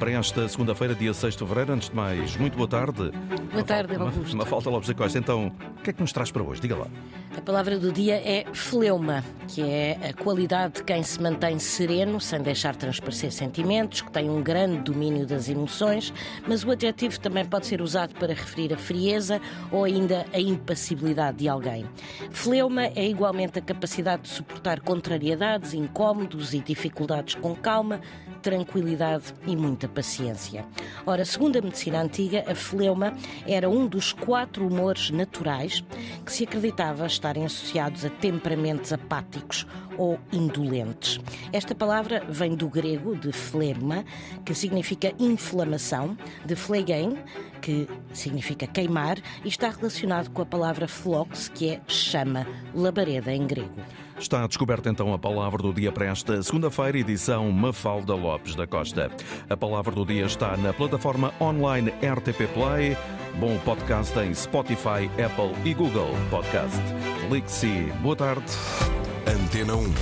para esta segunda-feira, dia 6 de fevereiro. Antes de mais, muito boa tarde. Boa tarde, Augusto. Uma falta Lopes da Costa. Então, o que é que nos traz para hoje? Diga lá. A palavra do dia é fleuma, que é a qualidade de quem se mantém sereno, sem deixar transparecer sentimentos, que tem um grande domínio das emoções, mas o adjetivo também pode ser usado para referir a frieza ou ainda a impassibilidade de alguém. Fleuma é igualmente a capacidade de suportar contrariedades, incómodos e dificuldades com calma, tranquilidade e muita paciência. Ora, segundo a medicina antiga, a fleuma era um dos quatro humores naturais que se acreditava estarem associados a temperamentos apáticos ou indolentes. Esta palavra vem do grego de flerma, que significa inflamação, de phlegein, que significa queimar, e está relacionado com a palavra flox, que é chama, labareda em grego. Está descoberta então a palavra do dia para esta segunda-feira, edição Mafalda Lopes da Costa. A palavra do dia está na plataforma online RTP Play. Bom podcast em Spotify, Apple e Google Podcast. Ligue-se. Boa tarde. Antena 1.